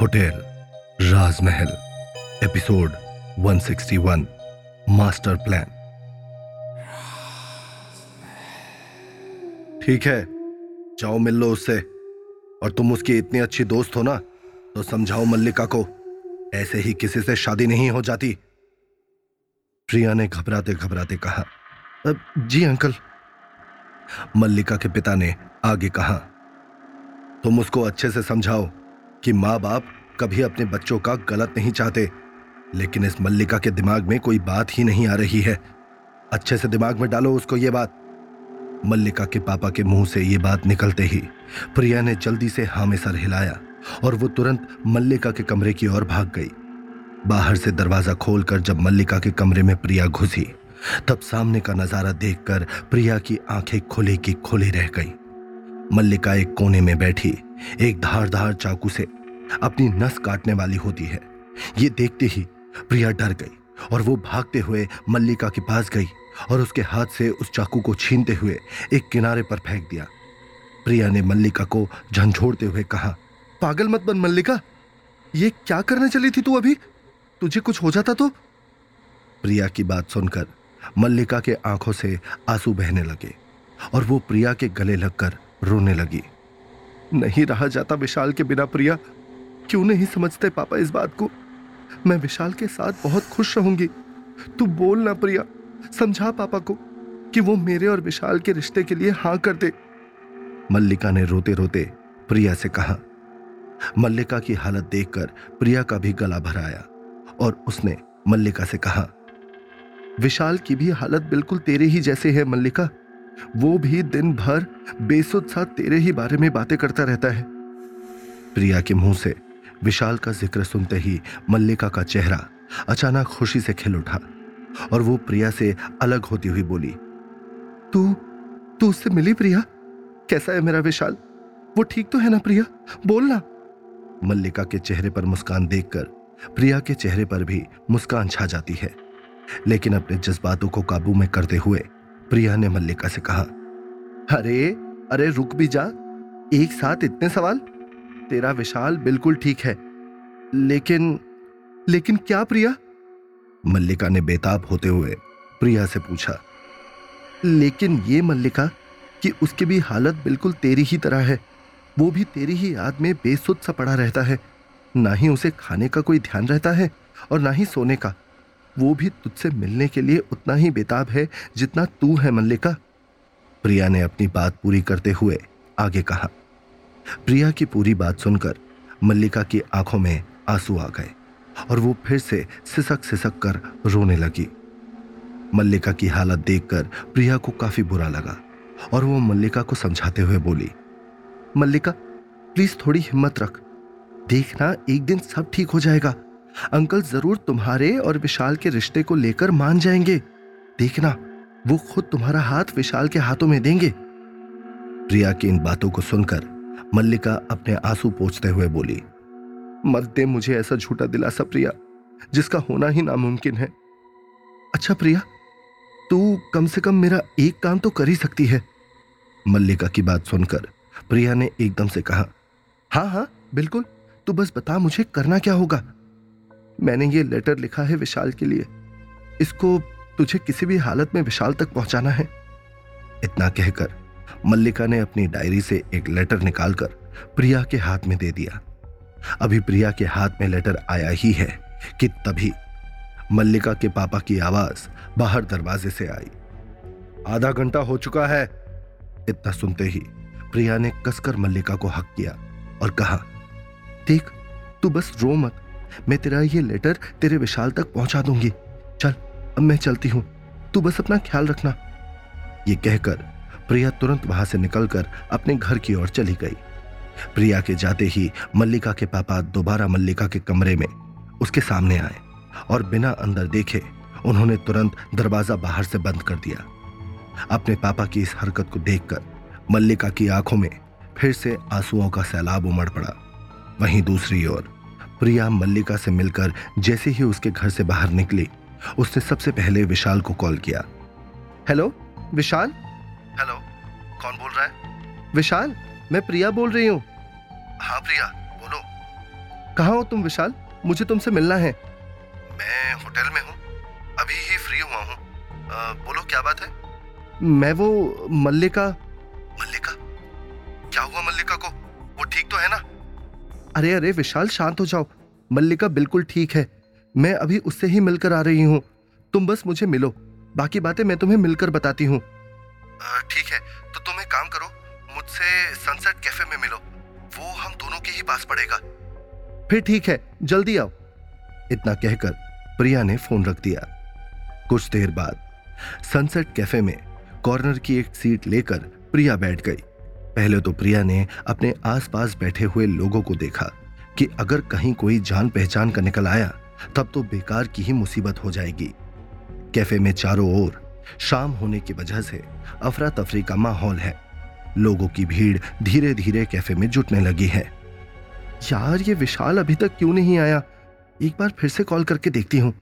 Hotel, राजमहल, episode 161 master plan. ठीक है, जाओ मिल लो उससे। और तुम उसकी इतनी अच्छी दोस्त हो ना तो समझाओ मल्लिका को, ऐसे ही किसी से शादी नहीं हो जाती। प्रिया ने घबराते घबराते कहा जी अंकल। मल्लिका के पिता ने आगे कहा तुम उसको अच्छे से समझाओ कि माँ बाप कभी अपने बच्चों का गलत नहीं चाहते, लेकिन इस मल्लिका के दिमाग में कोई बात ही नहीं आ रही है। अच्छे से दिमाग में डालो उसको ये बात। मल्लिका के पापा के मुँह से ये बात निकलते ही प्रिया ने जल्दी से हाँ में सर हिलाया और वो तुरंत मल्लिका के कमरे की ओर भाग गई। बाहर से दरवाज़ा खोलकर जब मल्लिका के कमरे में प्रिया घुसी, तब सामने का नज़ारा देखकर प्रिया की आँखें खुली की खुली रह गई। मल्लिका एक कोने में बैठी, एक धारदार चाकू से अपनी नस काटने वाली होती है। ये देखते ही प्रिया डर गई और वो भागते हुए मल्लिका के पास गई और उसके हाथ से उस चाकू को छीनते हुए एक किनारे पर फेंक दिया। प्रिया ने मल्लिका को झंझोड़ते हुए कहा, पागल मत बन मल्लिका, ये क्या करने चली थी तू अभी? तुझे कुछ हो जाता तो? प्रिया की बात सुनकर मल्लिका के आँखों से आँसू बहने लगे और वो प्रिया के गले लगकर रोने लगी। नहीं रहा जाता विशाल के बिना प्रिया। क्यों नहीं समझते पापा इस बात को? मैं विशाल के साथ बहुत खुश रहूँगी। तू बोल ना प्रिया। समझा पापा को कि वो मेरे और विशाल के रिश्ते के लिए हाँ कर दे। मल्लिका ने रोते रोते प्रिया से कहा। मल्लिका की हालत देखकर प्रिया का भी गला भराया और उसने मल्लिका से कहा, विशाल की भी हालत बिल्कुल तेरे ही जैसे है, मल्लिका। वो भी दिन भर बेसुध सा तेरे ही बारे में बातें करता रहता है। प्रिया के मुँह से विशाल का ज़िक्र सुनते ही मल्लिका का चेहरा अचानक खुशी से खिल उठा और वो प्रिया से अलग होती हुई बोली, तू तू उससे मिली प्रिया? कैसा है मेरा विशाल? वो ठीक तो है ना प्रिया? बोल ना। मल्लिका के चेहरे पर मुस्कान देखकर प्रिया के चेहरे पर भी मुस्कान छा जाती है। लेकिन अपने जज्बातों को काबू में करते हुए प्रिया ने मल्लिका से कहा, अरे अरे, रुक भी जा। एक साथ इतने सवाल? तेरा विशाल बिल्कुल ठीक है। लेकिन लेकिन क्या प्रिया? मल्लिका ने बेताब होते हुए प्रिया से पूछा, लेकिन ये मल्लिका, कि उसकी भी हालत बिल्कुल तेरी ही तरह है। वो भी तेरी ही याद में बेसुध सा पड़ा रहता है। ना ही उसे खाने का कोई ध्यान रहता है और ना ही सोने का। वो भी तुझसे मिलने के लिए उतना ही बेताब है जितना तू है मल्लिका। प्रिया ने अपनी बात पूरी करते हुए आगे कहा। प्रिया की पूरी बात सुनकर मल्लिका की आँखों में आँसू आ गए और वो फिर से सिसक सिसक कर रोने लगी। मल्लिका की हालत देखकर प्रिया को काफ़ी बुरा लगा और वो मल्लिका को समझाते हुए बोली, मल्लिका प्लीज़ थोड़ी हिम्मत रख। देखना एक दिन सब ठीक हो जाएगा। अंकल ज़रूर तुम्हारे और विशाल के रिश्ते को लेकर मान जाएँगे। देखना, वो खुद तुम्हारा हाथ विशाल के हाथों में देंगे। प्रिया की इन बातों को सुनकर मल्लिका अपने आँसू पोछते हुए बोली मत दे मुझे ऐसा झूठा दिलासा प्रिया, जिसका होना ही नामुमकिन है। अच्छा प्रिया, तू कम से कम मेरा एक काम तो कर ही सकती है। मल्लिका की बात सुनकर प्रिया ने एकदम से कहा हाँ हाँ बिल्कुल, तू बस बता मुझे करना क्या होगा। मैंने ये लेटर लिखा है विशाल के लिए। इसको तुझे किसी भी हालत में विशाल तक पहुंचाना है? इतना कहकर मल्लिका ने अपनी डायरी से एक लेटर निकालकर प्रिया के हाथ में दे दिया। अभी प्रिया के हाथ में लेटर आया ही है कि तभी मल्लिका के पापा की आवाज़ बाहर दरवाजे से आई। आधा घंटा हो चुका है। इतना सुनते ही प्रिया ने कसकर मल्लिका को हक किया और कहा, देख, तू बस रो मत। मैं तेरा ये लेटर तेरे विशाल तक पहुँचा दूँगी। चल, अब मैं चलती हूँ। तू बस अपना ख्याल रखना। ये कहकर प्रिया तुरंत वहाँ से निकलकर अपने घर की ओर चली गई। प्रिया के जाते ही मल्लिका के पापा दोबारा मल्लिका के कमरे में उसके सामने आए और बिना अंदर देखे उन्होंने तुरंत दरवाज़ा बाहर से बंद कर दिया। अपने पापा की इस हरकत को देखकर मल्लिका की आँखों में फिर से आंसुओं का सैलाब उमड़ पड़ा। वहीं दूसरी ओर प्रिया मल्लिका से मिलकर जैसे ही उसके घर से बाहर निकली उसने सबसे पहले विशाल को कॉल किया। हेलो विशाल? हेलो कौन बोल रहा है? विशाल मैं प्रिया बोल रही हूँ. हाँ प्रिया बोलो। कहाँ हो तुम विशाल? मुझे तुमसे मिलना है. मैं होटल में हूँ अभी ही फ्री हुआ हूँ। बोलो क्या बात है? मैं वो मल्लिका. मल्लिका? क्या हुआ मल्लिका को? वो ठीक तो है ना? अरे अरे, विशाल, शांत हो जाओ। मल्लिका बिल्कुल ठीक है। मैं अभी उससे ही मिलकर आ रही हूँ। तुम बस मुझे मिलो। बाकी बातें मैं तुम्हें मिलकर बताती हूँ। ठीक है। तो तुम एक काम करो। मुझसे सनसेट कैफ़े में मिलो। वो हम दोनों के ही पास पड़ेगा। फिर ठीक है। जल्दी आओ। इतना कहकर प्रिया ने फ़ोन रख दिया। कुछ देर बाद सनसेट कैफ़े में कॉर्नर की एक सीट लेकर प्रिया बैठ गई। पहले तो प्रिया ने अपने आसपास बैठे हुए लोगों को देखा कि अगर कहीं कोई जान पहचान का निकल आया, तब तो बेकार की ही मुसीबत हो जाएगी। कैफ़े में चारों ओर शाम होने की वजह से अफरा तफरी का माहौल है। लोगों की भीड़ धीरे धीरे कैफ़े में जुटने लगी है। यार, ये विशाल अभी तक क्यों नहीं आया? एक बार फिर से कॉल करके देखती हूँ।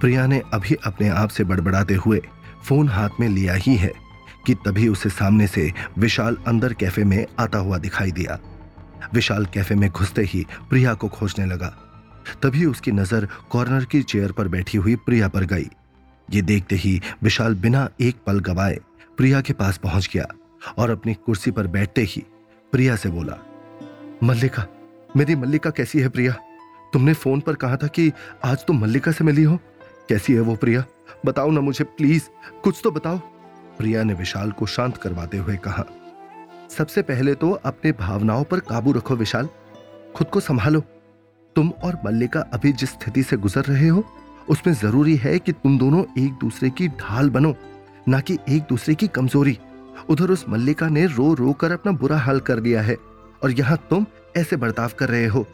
प्रिया ने अभी अपने आप से बड़बड़ाते हुए फ़ोन हाथ में लिया ही है। कि तभी उसे सामने से विशाल अंदर कैफ़े में आता हुआ दिखाई दिया। विशाल कैफ़े में घुसते ही प्रिया को खोजने लगा। तभी उसकी नज़र कॉर्नर की चेयर पर बैठी हुई प्रिया पर गई। ये देखते ही विशाल बिना एक पल गवाए प्रिया के पास पहुँच गया और अपनी कुर्सी पर बैठते ही प्रिया से बोला, मल्लिका, मेरी मल्लिका कैसी है प्रिया? तुमने फ़ोन पर कहा था कि आज तुम मल्लिका से मिली हो? कैसी है वो प्रिया? बताओ ना मुझे, प्लीज़, कुछ तो बताओ। प्रिया ने विशाल को शांत करवाते हुए कहा, सबसे पहले तो अपने भावनाओं पर काबू रखो विशाल। खुद को संभालो। तुम और मल्लिका अभी जिस स्थिति से गुजर रहे हो, उसमें ज़रूरी है कि तुम दोनों एक दूसरे की ढाल बनो, ना कि एक दूसरे की कमज़ोरी। उधर उस मल्लिका ने रो रो कर अपना बुरा हाल कर लिया है, और यहाँ तुम ऐसे बर्ताव कर रहे हो।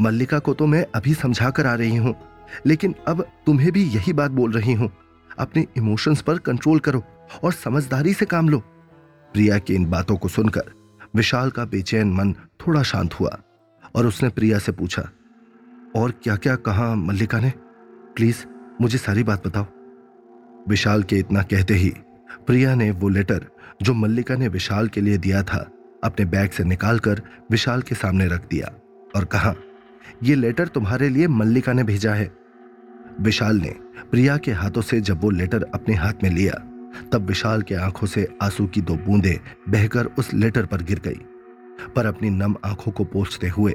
मल्लिका को तो मैं अभी समझा कर आ रही हूँ, लेकिन अब तुम्हें भी यही बात बोल रही हूँ। अपने इमोशंस पर कंट्रोल करो। और समझदारी से काम लो। प्रिया की इन बातों को सुनकर विशाल का बेचैन मन थोड़ा शांत हुआ और उसने प्रिया से पूछा, और क्या क्या कहा मल्लिका ने? प्लीज़, मुझे सारी बात बताओ। विशाल के इतना कहते ही प्रिया ने वो लेटर जो मल्लिका ने विशाल के लिए दिया था, अपने बैग से निकालकर विशाल के सामने रख दिया और कहा यह लेटर तुम्हारे लिए मल्लिका ने भेजा है। विशाल ने प्रिया के हाथों से जब वो लेटर अपने हाथ में लिया तब विशाल के आँखों से आँसू की दो बूंदें बहकर उस लेटर पर गिर गई। पर अपनी नम आँखों को पोछते हुए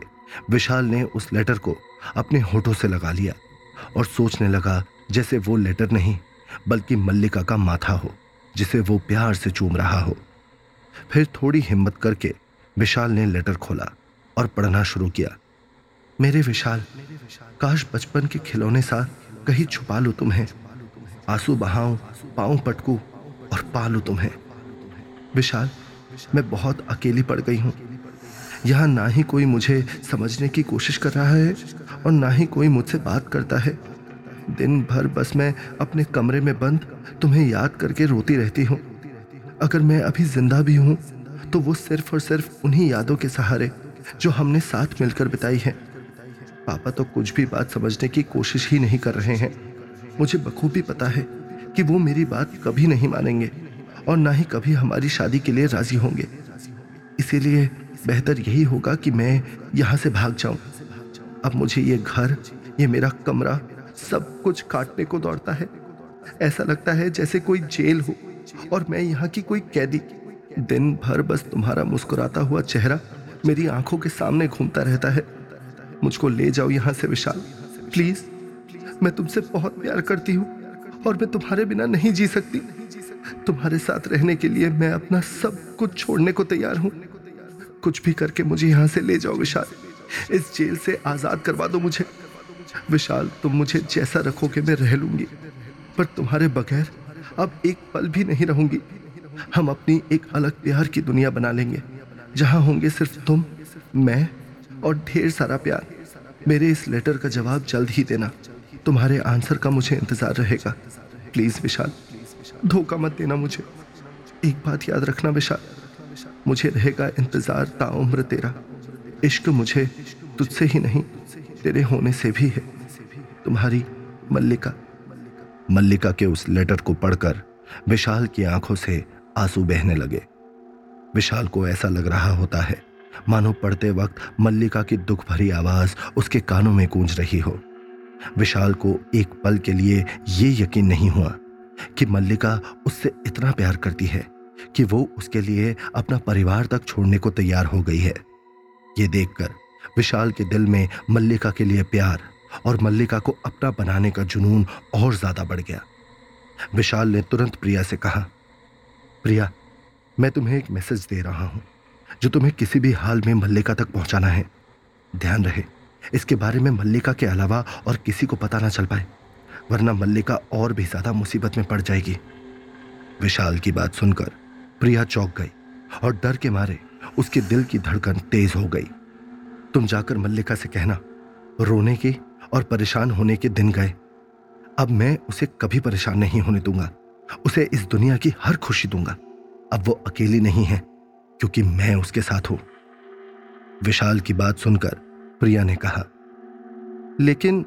विशाल ने उस लेटर को अपने होठों से लगा लिया और सोचने लगा, जैसे वो लेटर नहीं, बल्कि मल्लिका का माथा हो, जिसे वो प्यार से चूम रहा हो। फिर थोड़ी हिम्मत करके विशाल ने लेटर खोला और पढ़ना शुरू किया। मेरे विशाल, काश बचपन के खिलौने सा कहीं छुपा लो तुम्हें। आँसू बहाऊं पाऊँ पटकू और पालू तुम्हें। विशाल, मैं बहुत अकेली पड़ गई हूँ। यहाँ ना ही कोई मुझे समझने की कोशिश कर रहा है और ना ही कोई मुझसे बात करता है। दिन भर बस मैं अपने कमरे में बंद, तुम्हें याद करके रोती रहती हूँ। अगर मैं अभी ज़िंदा भी हूँ तो वो सिर्फ़ और सिर्फ़ उन्हीं यादों के सहारे जो हमने साथ मिलकर बिताई है। पापा तो कुछ भी बात समझने की कोशिश ही नहीं कर रहे हैं। मुझे बखूबी पता है कि वो मेरी बात कभी नहीं मानेंगे और ना ही कभी हमारी शादी के लिए राज़ी होंगे। इसीलिए बेहतर यही होगा कि मैं यहाँ से भाग जाऊँ। अब मुझे ये घर, ये मेरा कमरा सब कुछ काटने को दौड़ता है। ऐसा लगता है जैसे कोई जेल हो और मैं यहाँ की कोई कैदी। दिन भर बस तुम्हारा मुस्कुराता हुआ चेहरा मेरी आँखों के सामने घूमता रहता है। मुझको ले जाओ यहाँ से विशाल, प्लीज़। मैं तुमसे बहुत प्यार करती हूँ और मैं तुम्हारे बिना नहीं जी सकती। तुम्हारे साथ रहने के लिए मैं अपना सब कुछ छोड़ने को तैयार हूँ। कुछ भी करके मुझे यहाँ से ले जाओ विशाल। इस जेल से आज़ाद करवा दो मुझे। विशाल, तुम मुझे जैसा रखोगे मैं रह लूँगी। पर तुम्हारे बगैर अब एक पल भी नहीं रहूँगी। हम अपनी एक अलग प्यार की दुनिया बना लेंगे। जहाँ होंगे सिर्फ़ तुम, मैं और ढेर सारा प्यार। मेरे इस लेटर का जवाब जल्द ही देना। तुम्हारे आंसर का मुझे इंतज़ार रहेगा। प्लीज़ विशाल, धोखा मत देना मुझे। एक बात याद रखना विशाल, मुझे रहेगा इंतज़ार ताउम्र तेरा। इश्क मुझे तुझसे ही नहीं, तेरे होने से भी है। तुम्हारी मल्लिका। मल्लिका के उस लेटर को पढ़कर विशाल की आँखों से आँसू बहने लगे। विशाल को ऐसा लग रहा होता है, मानो पढ़ते वक्त मल्लिका की दुख भरी आवाज़ उसके कानों में गूंज रही हो। विशाल को एक पल के लिए यह यकीन नहीं हुआ कि मल्लिका उससे इतना प्यार करती है कि वो उसके लिए अपना परिवार तक छोड़ने को तैयार हो गई है। ये देखकर विशाल के दिल में मल्लिका के लिए प्यार और मल्लिका को अपना बनाने का जुनून और ज़्यादा बढ़ गया। विशाल ने तुरंत प्रिया से कहा, प्रिया, मैं तुम्हें एक मैसेज दे रहा हूँ, जो तुम्हें किसी भी हाल में मल्लिका तक पहुंचाना है। ध्यान रहे इसके बारे में मल्लिका के अलावा और किसी को पता ना चल पाए, वरना मल्लिका और भी ज़्यादा मुसीबत में पड़ जाएगी। विशाल की बात सुनकर प्रिया चौंक गई और डर के मारे उसके दिल की धड़कन तेज हो गई। तुम जाकर मल्लिका से कहना, रोने के और परेशान होने के दिन गए। अब मैं उसे कभी परेशान नहीं होने दूँगा, उसे इस दुनिया की हर खुशी दूँगा। अब वो अकेली नहीं है, क्योंकि मैं उसके साथ हूँ। विशाल की बात सुनकर प्रिया ने कहा, लेकिन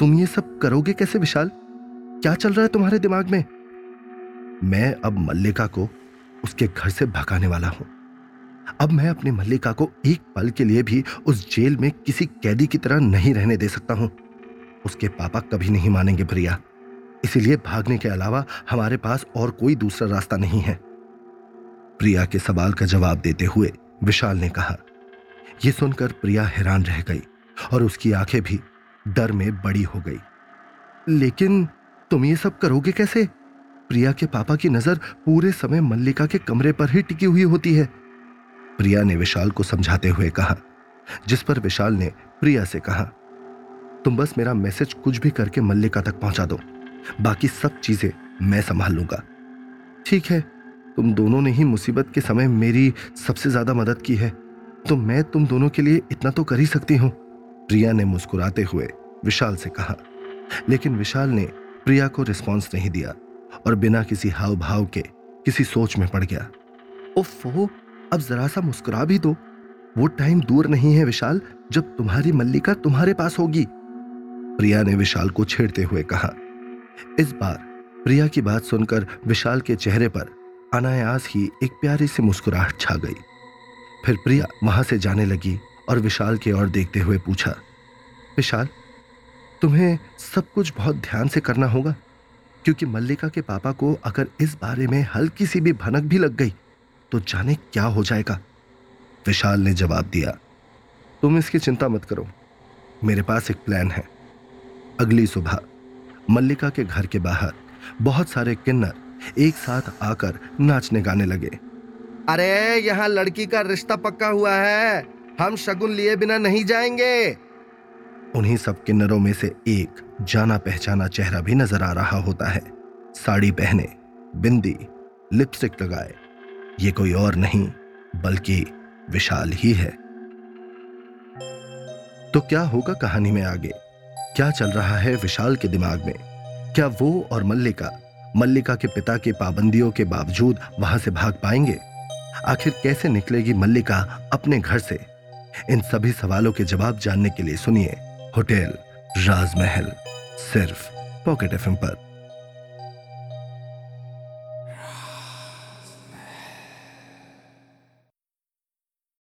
तुम ये सब करोगे कैसे विशाल? क्या चल रहा है तुम्हारे दिमाग में? मैं अब मल्लिका को उसके घर से भगाने वाला हूँ। अब मैं अपनी मल्लिका को एक पल के लिए भी उस जेल में किसी कैदी की तरह नहीं रहने दे सकता हूँ। उसके पापा कभी नहीं मानेंगे प्रिया। इसीलिए भागने के अलावा हमारे पास और कोई दूसरा रास्ता नहीं है। प्रिया के सवाल का जवाब देते हुए विशाल ने कहा यह सुनकर प्रिया हैरान रह गई और उसकी आँखें भी डर में बड़ी हो गई। लेकिन तुम ये सब करोगे कैसे? प्रिया के पापा की नज़र पूरे समय मल्लिका के कमरे पर ही टिकी हुई होती है। प्रिया ने विशाल को समझाते हुए कहा, जिस पर विशाल ने प्रिया से कहा, तुम बस मेरा मैसेज कुछ भी करके मल्लिका तक पहुँचा दो। बाकी सब चीज़ें मैं संभाल लूँगा। ठीक है, तुम दोनों ने ही मुसीबत के समय मेरी सबसे ज़्यादा मदद की है। तो मैं तुम दोनों के लिए इतना तो कर ही सकती हूँ। प्रिया ने मुस्कुराते हुए विशाल से कहा। लेकिन विशाल ने प्रिया को रिस्पॉन्स नहीं दिया और बिना किसी हाव भाव के किसी सोच में पड़ गया। ओफो, अब जरा सा मुस्कुरा भी दो। वो टाइम दूर नहीं है विशाल, जब तुम्हारी मल्लिका तुम्हारे पास होगी। प्रिया ने विशाल को छेड़ते हुए कहा। इस बार प्रिया की बात सुनकर विशाल के चेहरे पर अनायास ही एक प्यारी सी मुस्कुराहट छा गई। फिर प्रिया वहाँ से जाने लगी और विशाल की ओर देखते हुए पूछा, विशाल, तुम्हें सब कुछ बहुत ध्यान से करना होगा, क्योंकि मल्लिका के पापा को अगर इस बारे में हल्की सी भी भनक भी लग गई तो जाने क्या हो जाएगा? विशाल ने जवाब दिया, तुम इसकी चिंता मत करो, मेरे पास एक प्लान है। अगली सुबह, मल्लिका के घर के बाहर बहुत सारे किन्नर एक साथ आकर नाचने गाने लगे। अरे, यहाँ लड़की का रिश्ता पक्का हुआ है। हम शगुन लिए बिना नहीं जाएँगे। उन्हीं सब किन्नरों में से एक जाना पहचाना चेहरा भी नज़र आ रहा होता है। साड़ी पहने, बिंदी लिपस्टिक लगाए। ये कोई और नहीं, बल्कि विशाल ही है। तो क्या होगा कहानी में आगे? क्या चल रहा है विशाल के दिमाग में? क्या वो और मल्लिका मल्लिका के पिता की पाबंदियों के बावजूद वहाँ से भाग पाएँगे? आखिर कैसे निकलेगी मल्लिका अपने घर से? इन सभी सवालों के जवाब जानने के लिए सुनिए होटल राजमहल, सिर्फ़ पॉकेट एफ़ पर।